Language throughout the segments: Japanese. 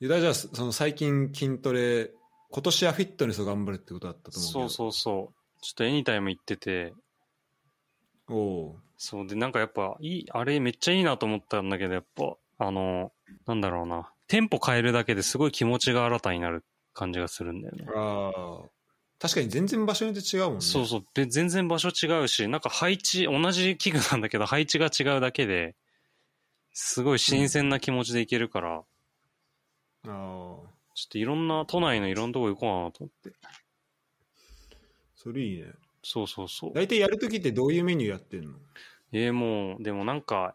ユダじその最近筋トレ今年はフィットネスを頑張るってことだったと思うそうそうそう。ちょっとエニタイム行ってて、おおそうで、なんかやっぱいい、あれめっちゃいいなと思ったんだけど、やっぱ、あの、なんだろうな。テンポ変えるだけですごい気持ちが新たになる感じがするんだよね。ああ確かに全然場所によって違うもんねそうそう。で、全然場所違うし、なんか配置、同じ器具なんだけど配置が違うだけで、すごい新鮮な気持ちでいけるから、ああちょっといろんな、都内のいろんなとこ行こうかなと思って。それいいねそうそうそう。大体やるときってどういうメニューやってんの？えー、もう、でもなんか、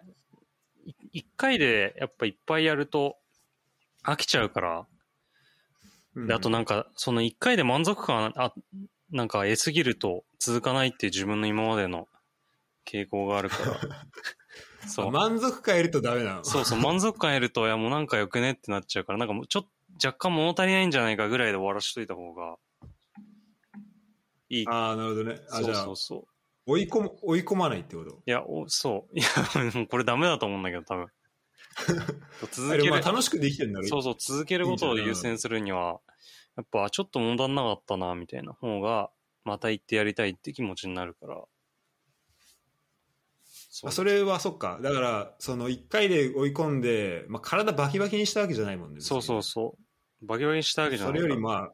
い一回でやっぱいっぱいやると飽きちゃうから、であとなんか、その一回で満足感、あ、なんか得すぎると続かないっていう自分の今までの傾向があるから。そう。あ満足感得るとダメなのそうそう、満足感得ると、いやもうなんかよくねってなっちゃうから、なんかもうちょっと若干物足りないんじゃないかぐらいで終わらしといた方がいい。ああなるほどねあそうじゃあそうそう。追い込む追い込まないってこと？いや、おそう。いや、これダメだと思うんだけど、多分。続けるまあ楽しくできてんだろ？そうそう、続けることを優先するには、やっぱちょっと問題なかったな、みたいな方が、また行ってやりたいって気持ちになるから。そあそれはそっかだからその1回で追い込んで、まあ、体バキバキにしたわけじゃないもんねそうそうそう。バキバキにしたわけじゃそないから。れよりまあ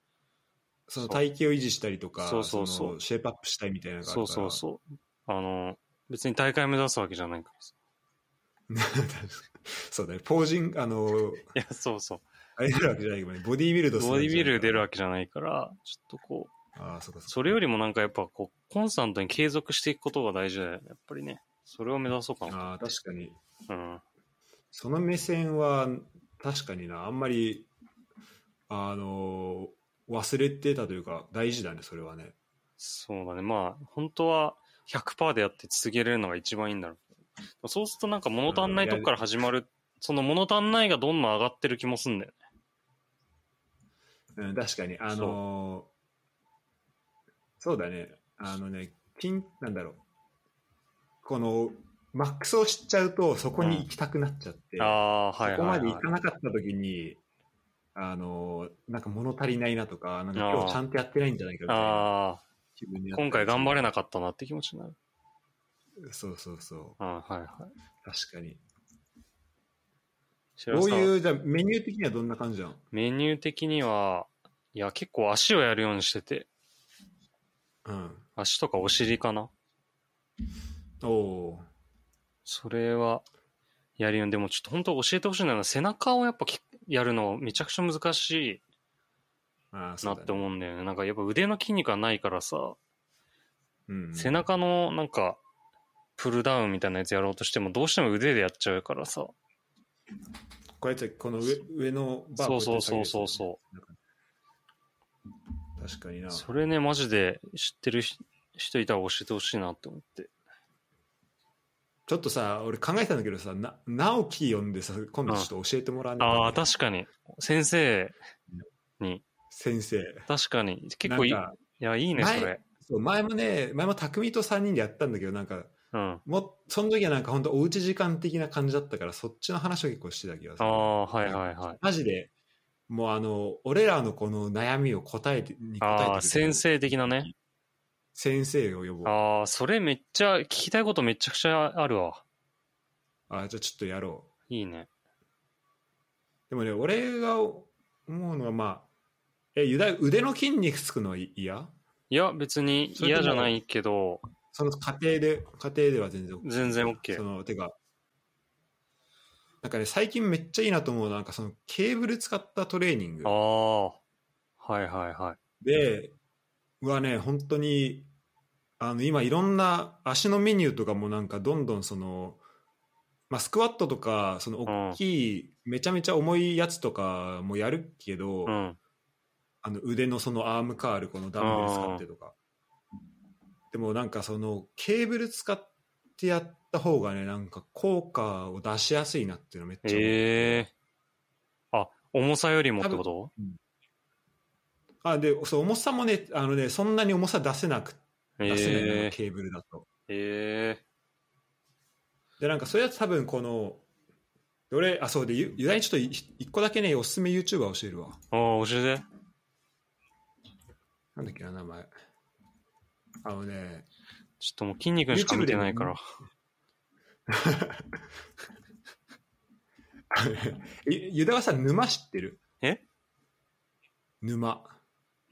その体型を維持したりとかそうそうそうのシェイプアップしたいみたいなのがあそうそうそう。あの、別に大会目指すわけじゃないからさ。そうだねポージングあの いや、そうそう。あれ出るわけじゃないけどねボディービルドするボディビル出るわわけじゃないから、ちょっとこう、ああそうかそうかそれよりもなんかやっぱこう、コンスタントに継続していくことが大事だよね、やっぱりね。それを目指そうかな。ああ確かにうん。その目線は確かになあんまりあの忘れてたというか大事だねそれはねそうだね。まあ、本当は100%でやって続けれるのが一番いいんだろう。そうするとなんか物足んないとこから始まる、その物足んないがどんどん上がってる気もすんだよね。うん、確かに、あのーそうだね、あのね、金、なんだろう、この、マックスを知っちゃうと、そこに行きたくなっちゃって、ああ、はいそこまで行か。なかった時に、あのーなんか物足りないなとか、なんか今日ちゃんとやってないんじゃないかみたいなああ、気分になったり今回頑張れなかったなって気持ちになる。そうそうそう、ああはいはい。確かに。どういう、じゃあメニュー的にはどんな感じなの？メニュー的には、いや、結構足をやるようにしてて、うん。足とかお尻かなおおそれは、やるよでもちょっと本当教えてほしいのは、背中をやっぱきやるのめちゃくちゃ難しいなって。思うんだよね。なんかやっぱ腕の筋肉がないからさ、うん背中のなんか、プルダウンみたいなやつやろうとしても、どうしても腕でやっちゃうからさ。こうやってこの上上のバーそうそうそうそうそう確かになそれね、マジで知ってる人人いたら教えてほしいなって思って。ちょっとさ俺考えたんだけどさな直樹呼んでさ今度ちょっと教えてもらわないああ、確かに。先生に、先生確かに。結構いい。いや、いいね、前それ。そう前もね前も匠と3人でやったんだけどなんかうん。もうその時はなんか本当おうち時間的な感じだったからそっちの話を結構してた気がするああ、はいはいはい。マジでもうあの俺らのこの悩みを答えてに答えて先生的なね。先生を呼ぼうああ、それめっちゃ、聞きたいことめちゃくちゃあるわ。あじゃあちょっとやろういいね。でもね、俺が思うのは、まあ、え、ゆだ腕の筋肉つくのはい嫌いや、別に嫌じゃないけど、その家庭で、家庭では全然 OK。全然 OK その、てか、なんかね、最近めっちゃいいなと思うなんかそのケーブル使ったトレーニングああ、はいはいはい。で、はね、本当に、あの、今いろんな足のメニューとかもなんかどんどんその、まあ、スクワットとか、その大きい、めちゃめちゃ重いやつとかもやるけど、うん。あの腕のそのアームカールこのダンベル使ってとか。でもなんかそのケーブル使ってやった方がねなんか効果を出しやすいなっていうのめっちゃ思うええあ、重さよりもってこと？あでそう重さもねあのねそんなに重さ出せなく出せないの、ええケーブルだとええでなんかそういうやつ多分こので俺、あ、そうで、ゆユダにちょっとい一個だけね、おすすめ YouTuber 教えるわ。ああ、教えて。なんだっけな、名前。あのね、ちょっともう筋肉しか見てないから。ゆユダはさ、沼知ってる？え？沼。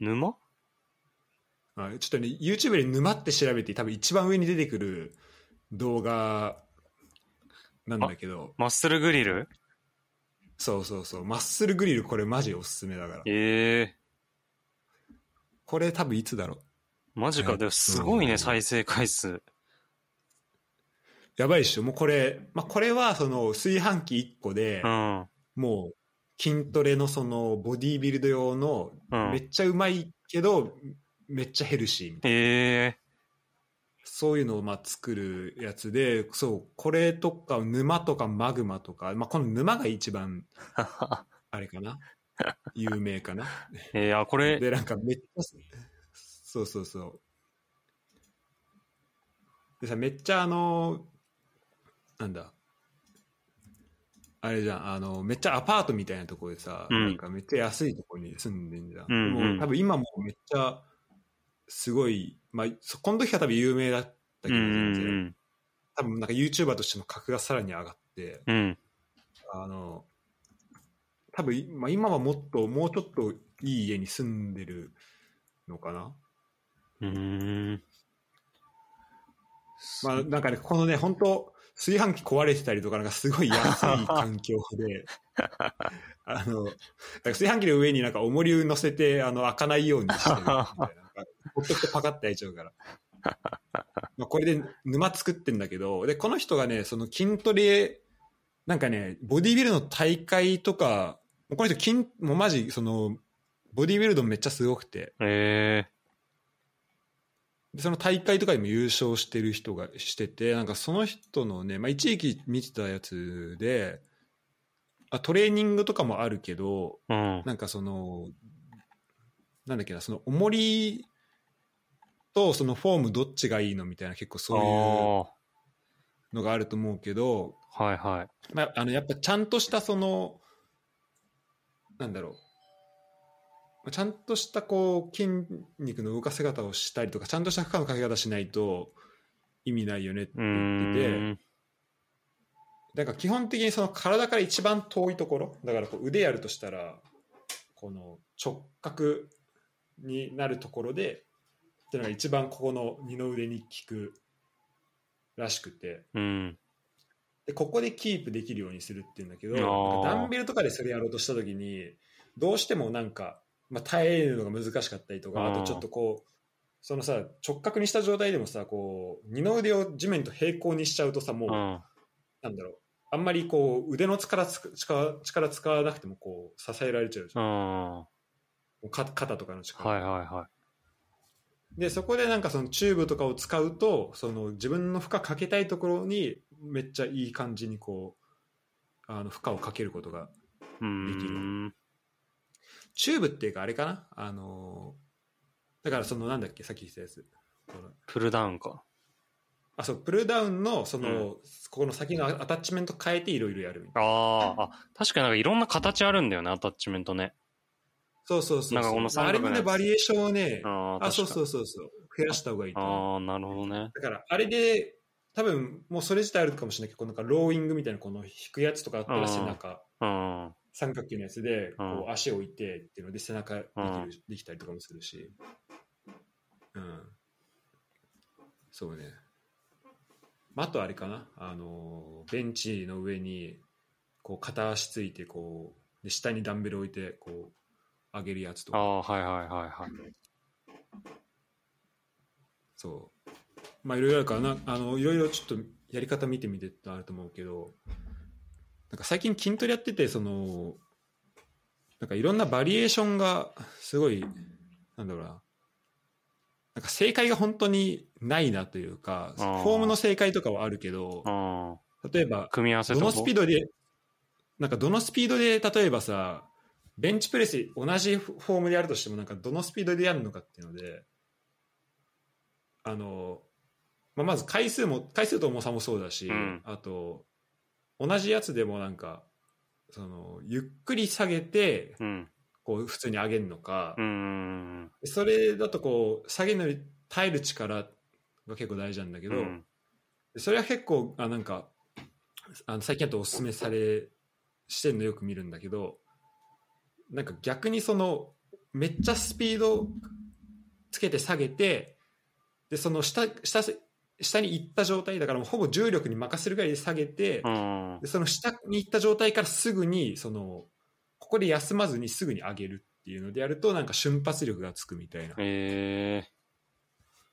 沼？あちょっとね、YouTube で沼って調べて、多分一番上に出てくる動画なんだけど、マッスルグリル？そうそうそう、マッスルグリルこれマジおすすめだから。ええこれ多分いつだろう。マジか。はいでもすごいね、うん再生回数。やばいっしょ。もうこれ、まあ、これはその炊飯器1個でう、ん。もう筋トレのそのボディービルド用のうんめっちゃうまいけど、めっちゃヘルシーみたいな。ええそういうのをまあ作るやつで、そう、これとか沼とかマグマとか、まあ、この沼が一番、あれかな。有名かな。えー、あ、これ、で、なんかめっちゃ、そうそうそう。でさ、めっちゃあの、なんだ、あれじゃん、あの、めっちゃアパートみたいなところでさ、うん。なんかめっちゃ安いところに住んでんじゃん。うんうん。もう多分今もめっちゃ、すごい、まあ、そこの時は多分有名だったけど、うんうん多分なんか YouTuber としての格がさらに上がって、うん。うん。あの、多分、まあ、今はもっと、もうちょっといい家に住んでるのかな。うーん。まあ、なんかね、このね、本当炊飯器壊れてたりとか、なんかすごい安い環境で、あの、炊飯器の上になんか重りを乗せて、あの、開かないようにしてるみたいな。ほっとくとパカッて開いちゃうから。まあ、これで沼作ってんだけど、で、この人がね、その筋トレ、なんかね、ボディビルの大会とか、もうこの人筋、もうマジ、その、ボディビルドめっちゃすごくて、えでその大会とかにも優勝してる人がしててなんかその人のね、まあ、一時期見てたやつであトレーニングとかもあるけどえうん。なんかそのなんだっけなその重りとそのフォームどっちがいいのみたいな結構そういうあのがあると思うけど、あ、はいはい。まあ、あのやっぱちゃんとしたそのなんだろうまあちゃんとしたこう筋肉の動かせ方をしたりとかちゃんとした負荷のかけ方しないと意味ないよねってう言ってて。だから基本的にその体から一番遠いところだからこう腕やるとしたらこの直角になるところでっていうのが一番ここの二の腕に効くらしくて。うん。でここでキープできるようにするっていうんだけどダンベルとかでそれやろうとした時にどうしてもなんか、まあ、耐えるのが難しかったりとかあとちょっとこうそのさ直角にした状態でもさこう二の腕を地面と平行にしちゃうとさもう、うん。なんだろう。あんまりこう腕の力つく力力使わなくてもこう支えられちゃうじゃん肩とかの力、はいはいはでそこでなんかそのチューブとかを使うとその自分の負荷かけたいところにめっちゃいい感じにこうあの負荷をかけることができる。ん。チューブっていうかあれかな？あのだからそのなんだっけ？さっき言ったやつ。プルダウンか。あそうプルダウンのその、うん。ここの先のアタッチメント変えていろいろやるあ、あ、確かになんかいろんな形あるんだよね、アタッチメントね。そうそうそうなんかこの三あれもねバリエーションをねああ、あそうそうそうそう。増やした方がいいとああ、なるほどね。だからあれで多分もうそれ自体あるかもしれないけどなんかローイングみたいなこの引くやつとかあったらうん背中うん。三角形のやつでこう足を置いてっていうので背中できるうん。できたりとかもするし。うん。そうね。まああとあれかな。あのベンチの上にこう片足ついてこうで下にダンベル置いてこう上げるやつとかああ、はいはいはいはい。そう。まあいろいろあるからな、あの、いろいろちょっとやり方見てみてってあると思うけど、なんか最近筋トレやってて、その、なんかいろんなバリエーションがすごい、なんだろうな、なんか正解が本当にないなというか、フあーォームの正解とかはあるけど、うん。例えば、組み合わせどのスピードで、なんかどのスピードで、例えばさ、ベンチプレス同じフォームでやるとしても、なんかどのスピードでやるのかっていうので、あの、まあ、まず回数も、回数と重さもそうだし、うんあと、同じやつでもなんか、そのゆっくり下げてうん。こう普通に上げるのかう、ん。それだとこう下げるのに耐える力が結構大事なんだけど、うん。それは結構あなんかあの最近だとおすすめされしてるのよく見るんだけどなんか逆にそのめっちゃスピードつけて下げてでその下下下に行った状態だからもうほぼ重力に任せるぐらいで下げて、うん。でその下に行った状態からすぐにそのここで休まずにすぐに上げるっていうのでやるとなんか瞬発力がつくみたいなえ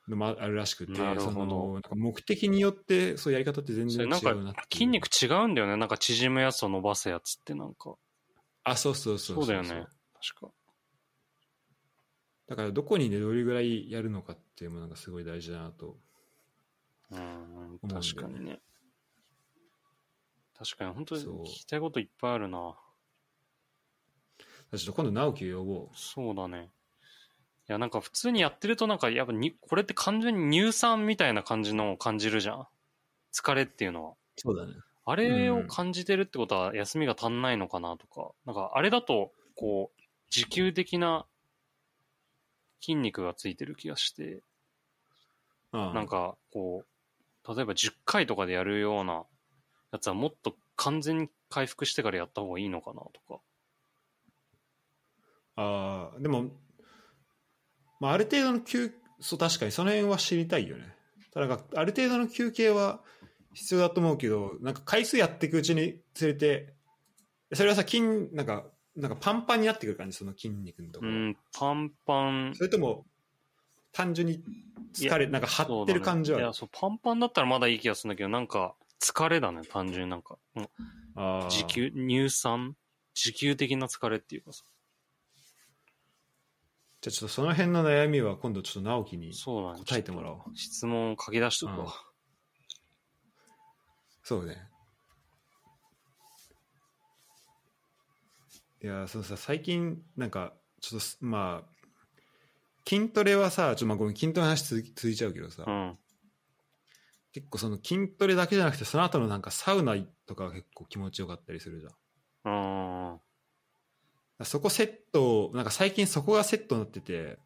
のもあるらしくてそのなんか目的によってそういうやり方って全然違れなんかうなっていう筋肉違うんだよね。なんか縮むやつと伸ばすやつってなんか。あそうそうそうそうだよね。確か。だからどこにねどれぐらいやるのかっていうのがすごい大事だなとうん。確かにね。確かに、本当に聞きたいこといっぱいあるな。ちょっと今度直樹を呼ぼそうだね。いや、なんか普通にやってるとなんか、やっぱに、これって完全に乳酸みたいな感じのを感じるじゃん。疲れっていうのは。うそうだねあれを感じてるってことは休みが足んないのかなとか、なんかあれだと、こう、持久的な筋肉がついてる気がして、なんかこう、例えば10回とかでやるようなやつはもっと完全に回復してからやった方がいいのかなとか。ああでも、まあ、ある程度の休そう確かにその辺は知りたいよね。ただある程度の休憩は必要だと思うけどなんか回数やっていくうちにつれてそれはさ筋なんかなんかパンパンになってくる感じその筋肉のところ、うん、パンパン。それとも単純に疲れなんか張ってる感じはねいや、そう、パンパンだったらまだいい気がするんだけど、なんか、疲れだね、単純になんか。うんあー持久、乳酸？持久的な疲れっていうかさ。じゃあちょっとその辺の悩みは今度ちょっと直樹に。答えてもらおう質問を書き出しとくわ。そうねいやそのさ最近なんかちょっとすまあ筋トレはさちょっとまあごめん筋トレの話続き続いちゃうけどさ、うん。結構その筋トレだけじゃなくてその後のなんかサウナとかが結構気持ちよかったりするじゃんうん。そこセットなんか最近そこがセットになってて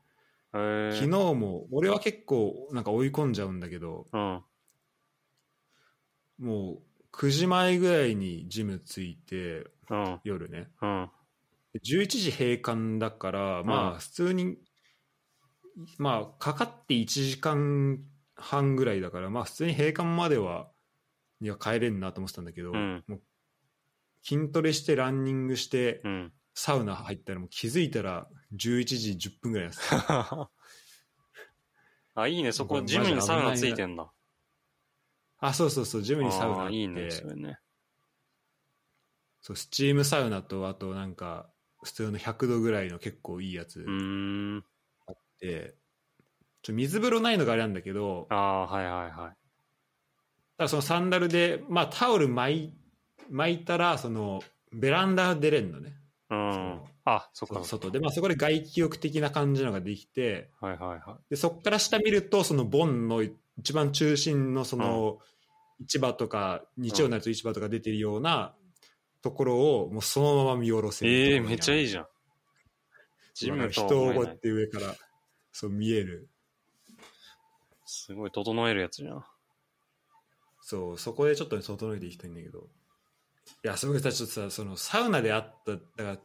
えー、昨日も俺は結構なんか追い込んじゃうんだけどうん。もう9時前ぐらいにジム着いてうん。夜ねうん。で11時閉館だからまうんあ普通にまあかかって1時間半ぐらいだからまあ普通に閉館まではには帰れんなと思ってたんだけど、うん筋トレしてランニングしてうん。サウナ入ったらもう気づいたら11時10分ぐらいです あ、いいね。そこ、ジムにサウナついてんだ。あそうそうそうジムにサウナあっていいね、それね。そうスチームサウナとあとなんか普通の100度ぐらいの結構いいやつ。あって、ちょ水風呂ないのがあれなんだけどああ、はいはいはい。ただそのサンダルで、まあ、タオル巻い巻いたらそのベランダ出れんのねうん。あ、そっか。そ外で、まあ、そこで外気浴的な感じのができてはいはいはでそこから下見るとそのボンの一番中心のその市場とか日曜になると市場とか出てるようなところをもうそのまま見下ろせい。るええー、めっちゃいいじじゃん。ジムと人をこうやって上からそう見える。すごい整えるやつじゃん。そうそこでちょっとね整えていきたいんだけど。いやすごいさちょっとさそのサウナであっただか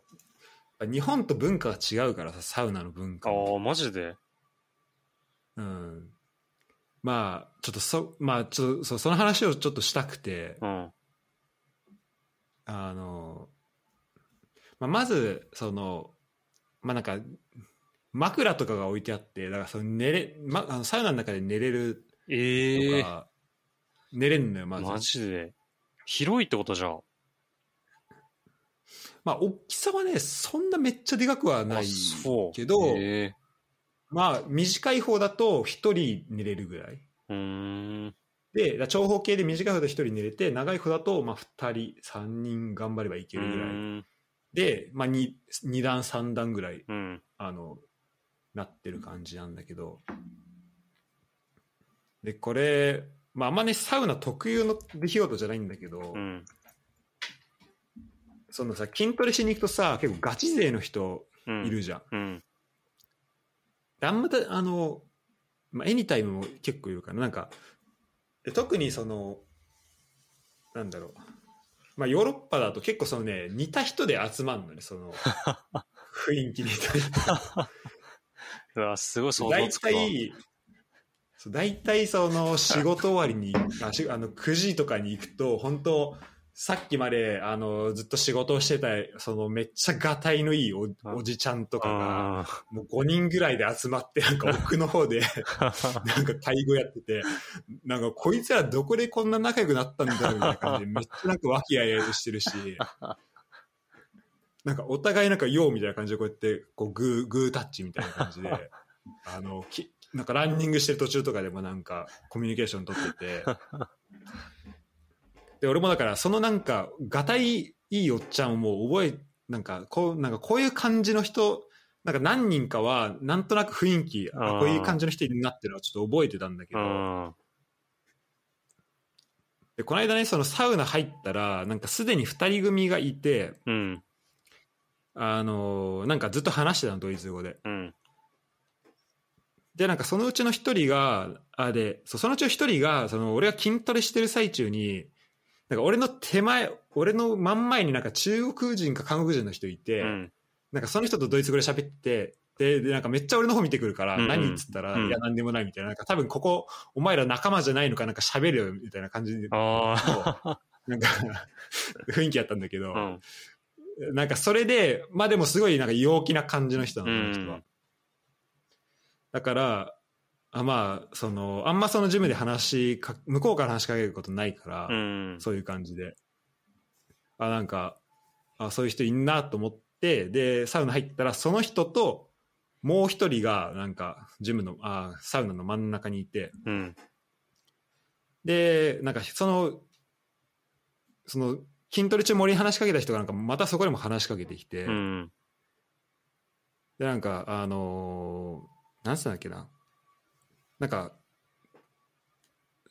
ら日本と文化が違うからさサウナの文化も。ああ、マジで？うんまあちょっとそまあちょっとそうその話をちょっとしたくてうん。あの、まあ、まずそのまあなんか枕とかが置いてあってだからその寝れ、ま、あのサウナの中で寝れるええとか、寝れんのよまずマジで。広いってことじゃん。まあ大きさはねそんなめっちゃでかくはないけど、えまあ短い方だと1人寝れるぐらいえうーん。で長方形で短い方だと1人寝れて長い方だとまあ2人3人頑張ればいけうるぐらい。で、まあ、2, 2段3段ぐらいうん。あのなってる感じなんだけどでこれ、まあ、あんまねサウナ特有の出来事じゃないんだけど、うん。そのさ筋トレしに行くとさ結構ガチ勢の人うん。いるじゃん、うん。あんまたあの、まあ、エニタイムも結構いるからなんかで特にそのなんだろう。まあヨーロッパだと結構そのね似た人で集まるのねその 雰囲気に対してうわ、すごい想像大つくわ。体そう大体その仕事終わりにあしあの9時とかに行くと本当さっきまであのずっと仕事をしてたそのめっちゃがたいのいいおおじちゃんとかがあもう5人ぐらいで集まってなんか奥の方でー なんか介護やっててなんかこいつらどこでこんな仲良くなったんだろうみたいな感じでめっちゃなんか和気あいあいとしてるしなんかお互いなんか「よう」みたいな感じでこうやってこうグーグータッチみたいな感じであのきなんかランニングしてる途中とかでもなんかコミュニケーション取っててで俺もだからそのなんかがたいいいおっちゃんをもう覚えなんかこうなんかこういう感じの人なんか何人かはなんとなく雰囲気あこういう感じの人になってるのはちょっと覚えてたんだけど、うん。でこの間ねそのサウナ入ったらなんかすでに2人組がいてうん。あのーなんかずっと話してたのドイツ語でうん。でなんかそのうちの1人があでそのうちの1人がその俺が筋トレしてる最中になんか俺の手前俺の真ん前になんか中国人か韓国人の人いて、うん。なんかその人とドイツ語で喋ってて、で、でなんかめっちゃ俺の方見てくるから、うんうん何っつったら、うんいや、なんでもないみたいな。なんか多分ここ、お前ら仲間じゃないのかなんか喋るよみたいな感じで。なんか雰囲気やったんだけど、うん。なんかそれで、まあでもすごいなんか陽気な感じの人なの、うん人は。だから、あまあ、その、あんまそのジムで話か、向こうから話しかけることないから、うん。そういう感じで。あ、なんか、あそういう人いんなと思って、で、サウナ入ったら、その人と、もう一人が、なんか、ジムの、あサウナの真ん中にいて、うん。で、なんか、その、その、筋トレ中森に話しかけた人が、なんか、またそこでも話しかけてきて、うん。で、なんか、あのーなんつったんだっけな。なんか、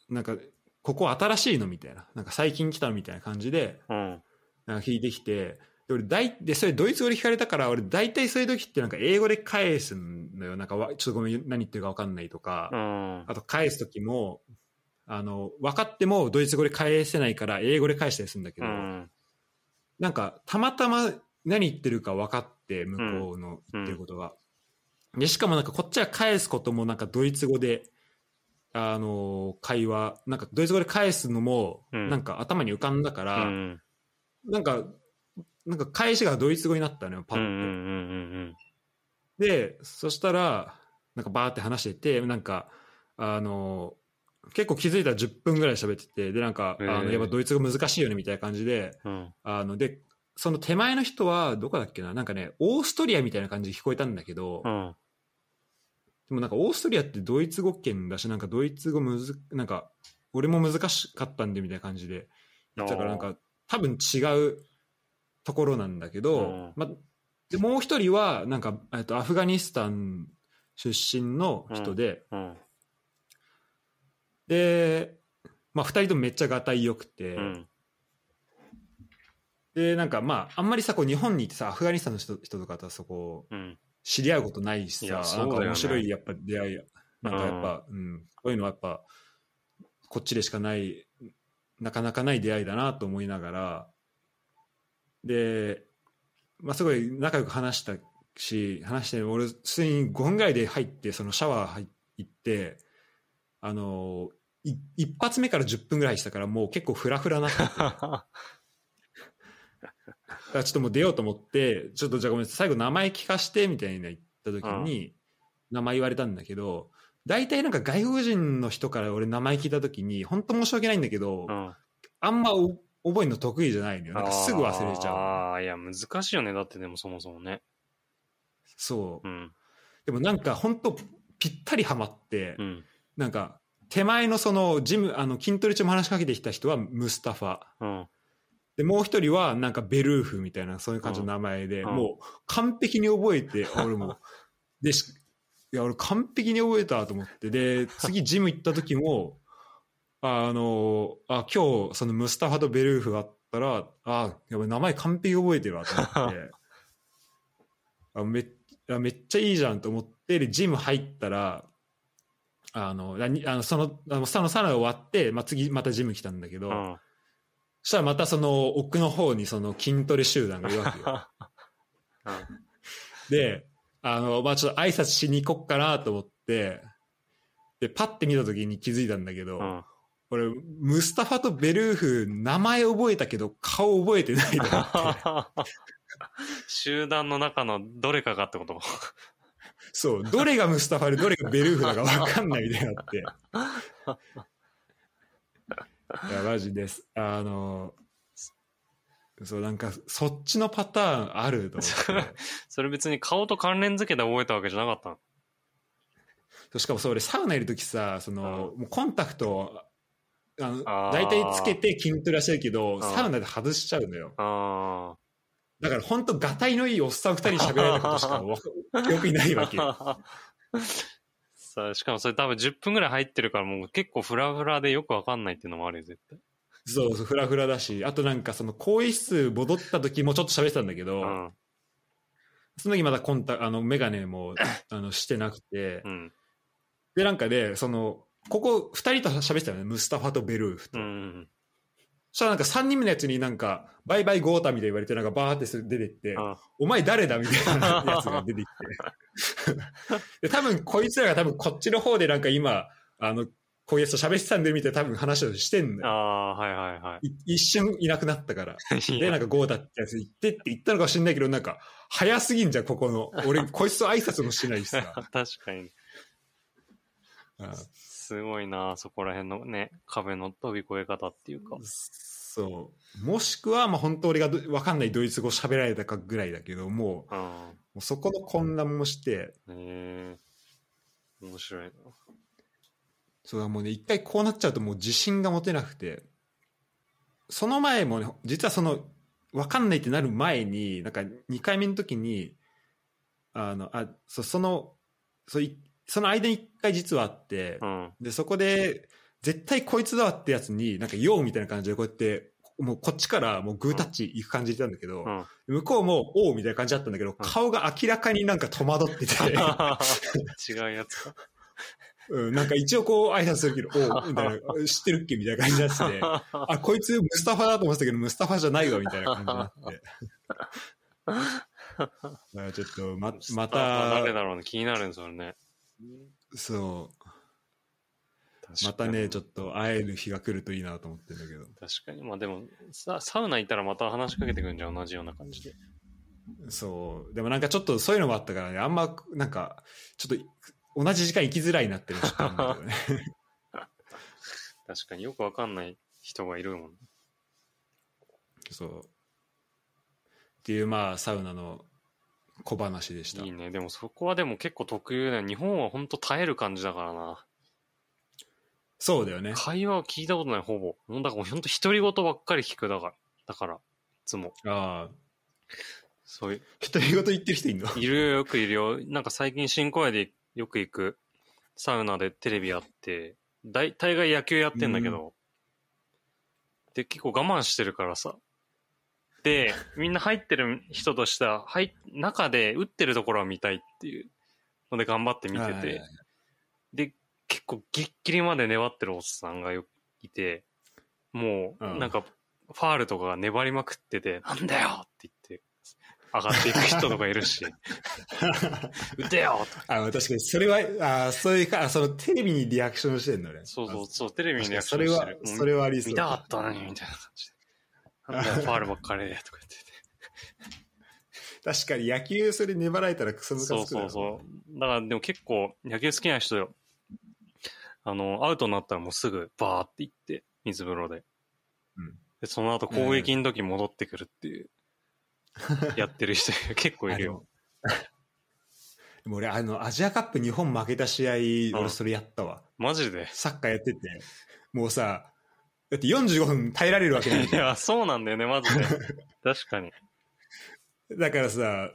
なんか、ここ新しいのみたいな。なんか最近来たのみたいな感じで、うん。なんか聞いてきて、で、俺大、で、それドイツ語で聞かれたから、俺大体そういう時ってなんか英語で返すのよ。なんかわ、ちょっとごめん、何言ってるか分かんないとか、うん。あと返す時も、あの、分かってもドイツ語で返せないから英語で返したりするんだけど、うん。なんか、たまたま何言ってるか分かって、向こうの言ってることが。で、しかもなんかこっちは返すこともなんかドイツ語で、あの、会話、なんかドイツ語で返すのも、うんなんか頭に浮かんだかうら、ん。なんか、なんか返しがドイツ語になったのよ、パうん。うッと。ん。で、そしたら、なんかバーって話してて、なんか、あの、結構気づいたら10分ぐらい喋ってて、で、なんか、あのやっぱドイツ語難しいよねみたいな感じで、うん。あの、で、その手前の人は、どこだっけな、なんかね、オーストリアみたいな感じで聞こえたんだけど、うん。でもなんかオーストリアってドイツ語圏だし、なんかドイツ語むず、なんか、俺も難しかったんでみたいな感じで言ってたから、なんか、多分違うところなんだけど、うんま、でもう一人は、なんか、えっと、アフガニスタン出身の人で、うん。で、まあ、二人ともめっちゃがたいよくて、うん。で、なんかまあ、あんまりさ、こう日本にいてさ、アフガニスタンの人人とかとそこ、うん。知り合うことないしさ、なんか面白いやっぱ出会い、なんかやっぱ、うん、こういうのはやっぱ、こっちでしかない、なかなかない出会いだなと思いながら、で、まあすごい仲良く話したし、話して、俺、すでに5分ぐらいで入って、そのシャワー入って、あの、い一発目から10分ぐらいしたから、もう結構フラフラなって からちょっともう出ようと思って、ちょっとじゃあごめんなさい、最後名前聞かしてみたいな言った時に、名前言われたんだけど、大体なんか外国人の人から俺名前聞いた時に、本当申し訳ないんだけど、うん。あんまお覚えるの得意じゃないのよ。なんかすぐ忘れちゃう。ああ、いや、難しいよね。だってでもそもそもね。そうう。ん。でもなんか本当ぴったりハマって、うん。なんか手前のそのジム、あの筋トレ中も話しかけてきた人はムスタファ。うん。で、もう一人はなんかベルーフみたいな、そういう感じの名前で、うんもう完璧に覚えて、俺も。で、しいや、俺完璧に覚えたと思って、で、次ジム行った時も、あの、あ、今日、そのムスタファとベルーフがあっったら、あやばい名前完璧覚えてるわと思って、あめっあめっちゃいいじゃんと思って、でジム入ったら、あの、あにあのその、あの、そのサウナが終わって、まあ、次またジム来たんだけど、うん。そしたらまたその奥の方にその筋トレ集団がいるわけよ。で、あの、まあちょっと挨拶しに行こっかなと思って、で、パッて見た時に気づいたんだけど、うん。俺、ムスタファとベルーフ、名前覚えたけど、顔覚えてないと思って。集団の中のどれかがってこと？そう、どれがムスタファでどれがベルーフだか分かんないみたいになって。いや、マジです。あの、そう、なんか、そっちのパターンあると思って。それ別に顔と関連付けで覚えたわけじゃなかったの？しかもそれサウナいる時さその、もうコンタクトあの大体つけて筋トレはしてるけどんサウナで外しちゃうのよあだから本当がたいのいいおっさん二人に喋られたことしかわか記憶にないわけ。さあしかもそれ多分10分ぐらい入ってるからもう結構フラフラでよくわかんないっていうのもあるよ、絶対。そうそうフラフラだしあとなんかその更衣室戻った時もちょっと喋ってたんだけど、うん。その時まだコンタあのメガネも あのしてなくて、うん。でなんかでそのここ二人と喋ってたよねムスタファとベルーフと、うん。そしたらなんか3人目のやつになんか、バイバイゴータみたいに言われて、なんかバーって出てって、うんお前誰だみたいなやつが出てきて。で多分こいつらが多分こっちの方でなんか今、あの、こういうやつと喋ってたんでみたいな多分話をしてんあのよ。あ、はいはいはい一瞬いなくなったから。い。で、なんかゴータってやつ行ってって言ったのかもしれないけど、なんか、早すぎんじゃん、ここの。俺、こいつと挨拶もしてないしさ。確かに。うんすごいな、そこら辺のね、壁の飛び越え方っていうか。そう。もしくは、まあ本当俺がどわかんないドイツ語喋られたかぐらいだけど、もう、うん。もうそこの混乱もして、へえ面白いな。そうだもうね一回こうなっちゃうともう自信が持てなくてその前もね実はその分かんないってなる前になんか2回目の時にあのあそそのそいその間に1回実はあってう、ん。でそこで絶対こいつだわってやつになんか「よう」みたいな感じでこうやってもうこっちからもうグータッチ行く感じでたんだけど、うん。向こうも「おう」みたいな感じだったんだけど、顔が明らかになんか戸惑ってて。違うやつか。うん、なんか一応こう挨拶するけど、おうみたいな、知ってるっけみたいな感じになってて、あ、こいつムスタファだと思ってたけど、ムスタファじゃないわ、みたいな感じになって。だからちょっと、ま、また、誰だろうね、気になるんですよね。そう、またね、ちょっと会える日が来るといいなと思ってるんだけど。確かに。まあでも、ササウナ行ったらまた話しかけてくるんじゃん、同じような感じで。そう、でもなんかちょっとそういうのもあったからね、あんま、なんか、ちょっと、同じ時間行きづらいなってるね。確かによくわかんない人がいるもんね。そう。っていう、まあ、サウナの小話でした。いいね。でもそこはでも結構特有だよ。日本は本当耐える感じだからな。そうだよね。会話を聞いたことない、ほぼ。もうだから本当独り言ばっかり聞くだから。だから、いつも。ああ。そういう、独り言言ってる人いんの？いるよ、よくいるよ。なんか最近新小屋でよく行くサウナでテレビあって、大大概野球やってんだけど、で、結構我慢してるからさ。で、みんな入ってる人としては、はい、中で打ってるところは見たいっていうので頑張って見ててで、結構ギッギリまで粘ってるおっさんがよいて、もう、うんなんか、ファールとかが粘りまくってて、なんだよって言って、上がっていく人とかいるし、打てよ。あ確かにそれはあそういうかあそのテレビにリアクションしてんのねそうそうそう、テレビにリアクシそれはョンしてる。それはありそう見たかったのに、みたいな感じで。なんだよ、ファールばっかりで、とか言ってて。確かに野球それ粘られたらクソムカつくそうそうそう。だからでも結構野球好きな人よ。あの、アウトになったらもうすぐバーって行って、水風呂で。うんで、その後攻撃の時戻ってくるっていう、やってる人 結構いるよ。あでも俺あのアジアカップ日本負けた試合うん俺それやったわ、マジで？サッカーやっててもうさだって45分耐えられるわけない いや、そうなんだよね、マジで。確かに。だからさ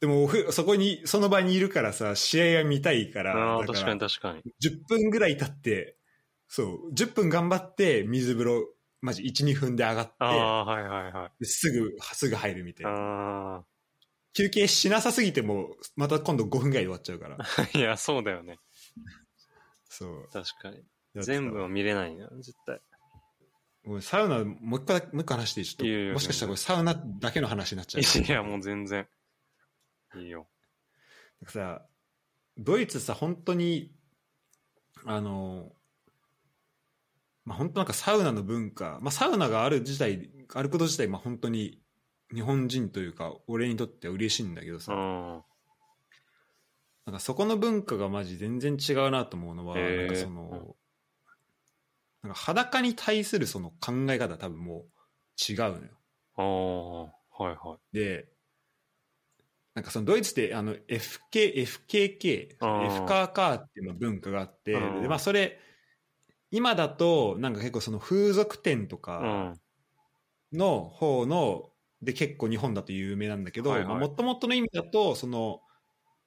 でもふそこにその場にいるからさ試合が見たいからああ、確からに確かに。10分ぐらい経ってそう10分頑張って水風呂マジ12分で上がってああ、はいはいはい。ですぐすぐ入るみたいなあ休憩しなさすぎてもまた今度5分ぐらいで終わっちゃうからあ、いや、そうだよね。そう確かに。全部は見れないな、絶対。ごめんサウナもう一回もう一回話していい？ちょっといいよいいよもしかしたらこれサウナだけの話になっちゃういや、もう全然。いいよ。なんかさドイツさ本当にあのまあ本当なんかサウナの文化、まあ、サウナがある自体あること自体まあ本当に日本人というか俺にとっては嬉しいんだけどさ、うん。なんかそこの文化がマジ全然違うなと思うのは、へーなんかその、なんか裸に対するその考え方多分もう違うのよ。ああ、はいはい。で、なんかそのドイツってあの FK、FKK、F カーカーっていうの文化があって、うんでまあそれ、今だとなんか結構その風俗店とうかん。の方の、で結構日本だと有名なんだけど、もともとの意味だと、その、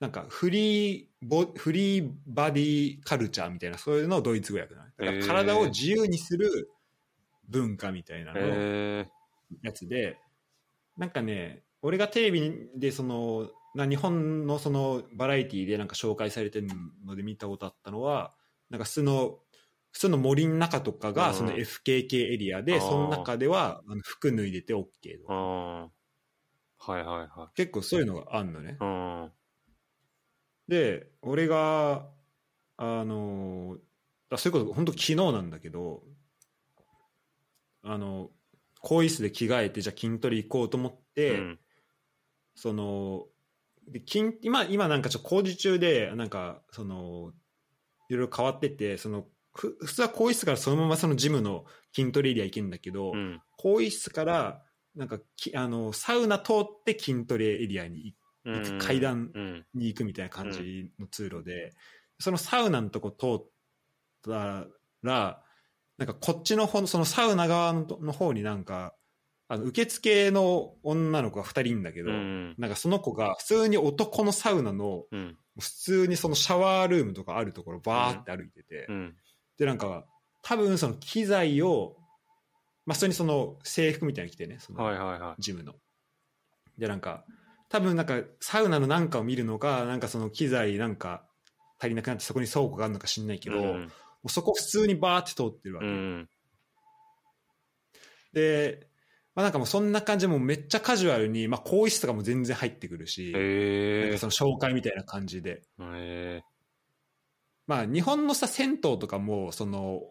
なんかフリーボ、フリーバディカルチャーみたいな、そういうのをドイツ語訳なの。だから体を自由にする文化みたいなの。やつで、なんかね、俺がテレビでその、な日本のそのバラエティでなんか紹介されてるので見たことあったのは、なんか普通の、普通の森の中とかうんがその FKK エリアで、あーその中ではあの服脱いでて OK とか。はいはいはい。結構そういうのがあんのね。うん。で、俺が、あの、あそういうこと、本当昨日なんだけど、あの、更衣室で着替えて、じゃあ筋トレ行こうと思って、うんその、で筋今、今なんかちょっと工事中で、なんか、その、いろいろ変わってて、その、ふ普通は更衣室からそのままそのジムの筋トレエリア行けるんだけど、うん。更衣室から、なんかき、あの、サウナ通って筋トレエリアに行うん。階段うん。に行くみたいな感じの通路で、そのサウナのとこ通ったら、なんかこっちの方の、そのサウナ側のの方になんか、あの受付の女の子が2人いるんだけど、うん。なんかその子が普通に男のサウナの、うん。普通にそのシャワールームとかあるところバーって歩いてて、うん。で、なんか多分その機材を、まあ普通にその制服みたいに着てね、そのはいはいはジムの。で、なんか、多分なんか、サウナのなんかを見るのか、なんかその機材なんか足りなくなってそこに倉庫があるのか知んないい。けど、もうん。うそこ普通にバーって通ってるわけ。うん。で、まあなんかもうそんな感じでもうめっちゃカジュアルに、まあ更衣室とかも全然入ってくるし、なんへえか。その紹介みたいな感じで。へまあ日本のさ、銭湯とかも、その、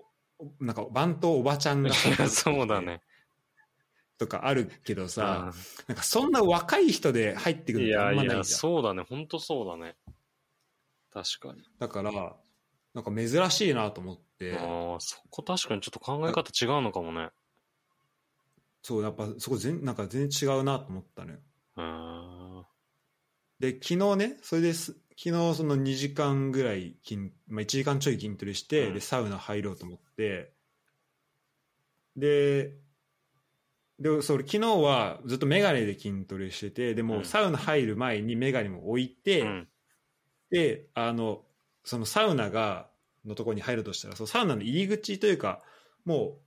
なんか番頭おばちゃんえ。が そうだね。とかあるけどさ、うなんかそんな若い人で入ってくるのあやいや、んまないじゃん。そうだね。ほんとそうだね。確かに。だから、なんか珍しいなと思って、ああ、そこ確かにちょっと考え方違うのかもね。そう、やっぱそこ全なんか全然違うなと思ったのよ。うーん。で、昨日ね、それです、昨日その2時間ぐらい筋、まあ、1時間ちょい筋トレして、うんで、サウナ入ろうと思って、で、で、それ昨日はずっとメガネで筋トレしてて、でもうんサウナ入る前にメガネも置いて、うん。で、あの、そのサウナが、のところに入るとしたら、そのサウナの入り口というか、も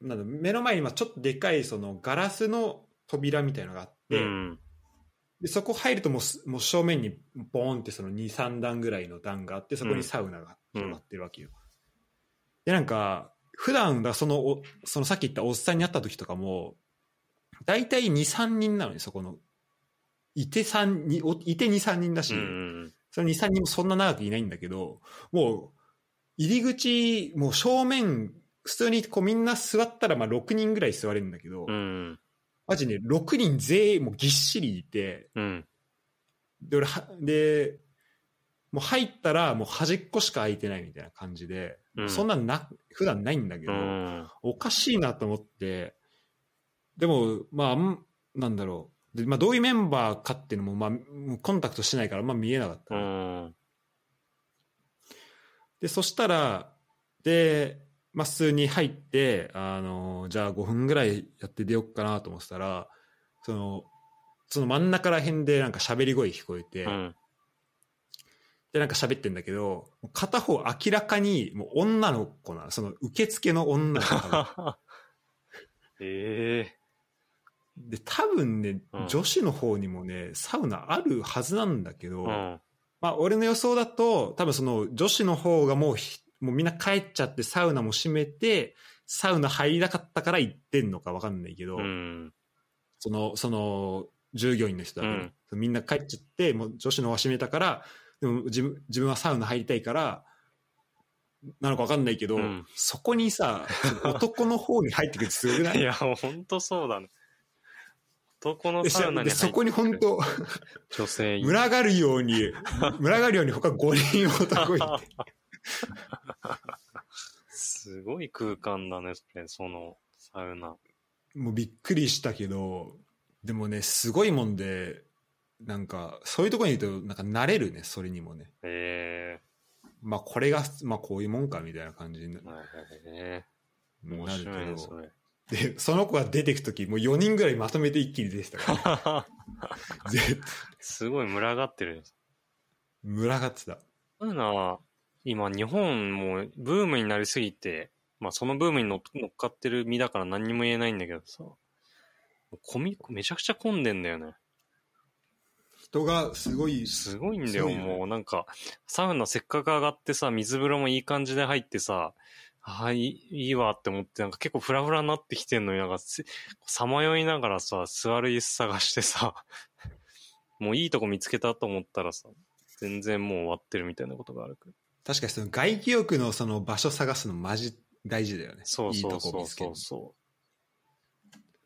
う、なんだ目の前にまあちょっとでかいそのガラスの扉みたいなのがあって、うん。でそこ入るともうすもう正面にボーンってその23段ぐらいの段があってそこにサウナが広がってるわけよ、でなんか普段だそのおそのさっき言ったおっさんに会った時とかも大体23人なのにそこのいて3において23人だし、うん。その23人もそんな長くいないんだけどもう入り口もう正面普通にこうみんな座ったらまあ6人ぐらい座れるんだけど、うん。マジね6人全員もうぎっしりいてうん。で俺はでもう入ったらもう端っこしか空いてないみたいな感じで、うんそんなんな普段ないんだけど、うん。おかしいなと思ってでもまあんなんだろうで、まあ、どういうメンバーかっていうのも,、まあ、コンタクトしてないからま見えなかったうの、ん。でそしたらで、まあ、普通に入ってあのじゃあ5分ぐらいやって出ようかなと思ってたらそのその真ん中ら辺でなんか喋り声聞こえて、うん。でなんか喋ってんだけど片方明らかにもう女の子なの。その受付の女の子多分 え。で、多分ね、うん。女子の方にもね、サウナあるはずなんだけど、えうん。まあ、俺の予想だと、多分その女子の方がもうひ、もうみんな帰っちゃってサウナも閉めて、サウナ入りたかったから行ってんのか分かんないけど、うん。その、その、従業員の人だけね、みんな帰っちゃって、もう女子の方が閉めたから、でも自分自分はサウナ入りたいから、なのか分かんないけど、うんそこにさ、男の方に入ってくるってすごくない？いや、ほんとそうだね。男のでサウナにそこに本当女性群がるように、群がるように 他5人男いて。すごい空間だね、それ、そのサウナ。もうびっくりしたけど、でもね、すごいもんで、なんか、そういうところにいると、なんか慣れるね、それにもね。えまあ、これが、まあ、こういうもんか、みたいな感じになええ面白いね。それ。で、その子が出てくとき、もう4人ぐらいまとめて一気に出てたから、絶対、すごい群がってる。群がってた。サウナ、今、日本もブームになりすぎて、まあ、そのブームに乗っかってる身だから何にも言えないんだけどさ、混み、めちゃくちゃ混んでんだよね。人がすごい、すごいんだよ、もうなんか、サウナせっかく上がってさ、水風呂もいい感じで入ってさ、ああ、いいいいわって思って、なんか結構フラフラになってきてんのになんかせ、さまよいながらさ、座る椅子探してさ、もういいとこ見つけたと思ったらさ、全然もう終わってるみたいなことがある。確かにその外気浴のその場所探すのマジ大事だよね。そうそうそうそうそう。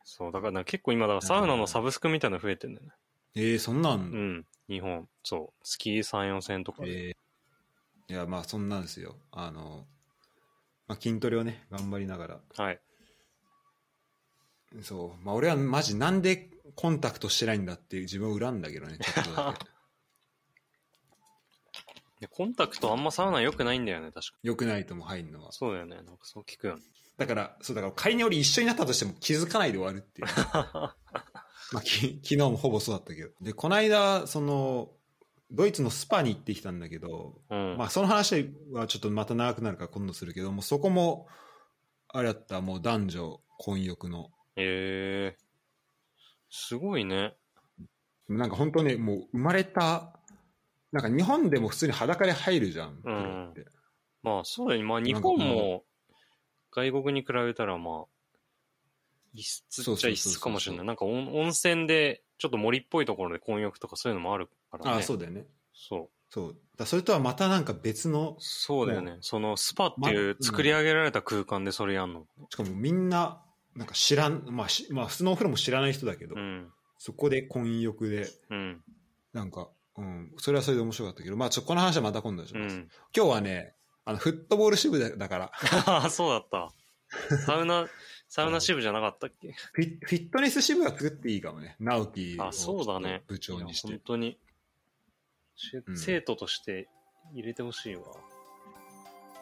そう、だからなんか結構今、だからサウナのサブスクみたいなの増えてんだよね。えー、そんなん、うん、日本。そう。月3、4千とかで。えーいや、まあ、そんなんですよ。あの、まあ、筋トレをね、頑張りながら。はい。そう。まあ、俺はマジなんでコンタクトしてないんだっていう自分を恨んだけどね、ちょっとだけ。でコンタクトあんまサウナ良くないんだよね、確か。良くないとも入るのは。そうだよね。なんかそう聞くよね。だから、そう、だから仮に俺一緒になったとしても気づかないで終わるっていう。まあ、き 昨日もほぼそうだったけど。で、この間、その、ドイツのスパに行ってきたんだけど、うん。まあ、その話はちょっとまた長くなるから今度するけども、そこも、あれだった、もう男女混浴の。ええすごいね。なんか本当ね、もう生まれた、なんか日本でも普通に裸で入るじゃん、プロって。まあそうだよね。まあ日本も外国に比べたらまあ、異質っちゃ異質かもしれない。なんか温温泉でちょっと森っぽいところで混浴とかそういうのもあるからね。ああ、そうだよね。そう。そう。だそれとはまたなんか別の、そうだよね。そのスパっていまう作り上げられた空間でそれやんの。しかもみんな、なんか知らん、まあ、しまあ、普通のお風呂も知らない人だけど、うん。そこで混浴で、うん。なんか、うん、それはそれで面白かったけど、まあ、ちょこの話はまた今度にします。うん。今日はね、あの、フットボール支部だだから、ああ、そうだった。サウナ、サウナ支部じゃなかったっけ？フィフィットネス支部が作っていいかもね、直樹をあ、そうだね。部長にして。本当に、しうん生徒として入れてほしいわ。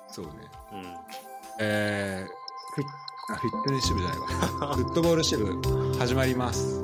そうね。うん。えー、フィッあフィットネス支部じゃないわ。フットボール支部始まります。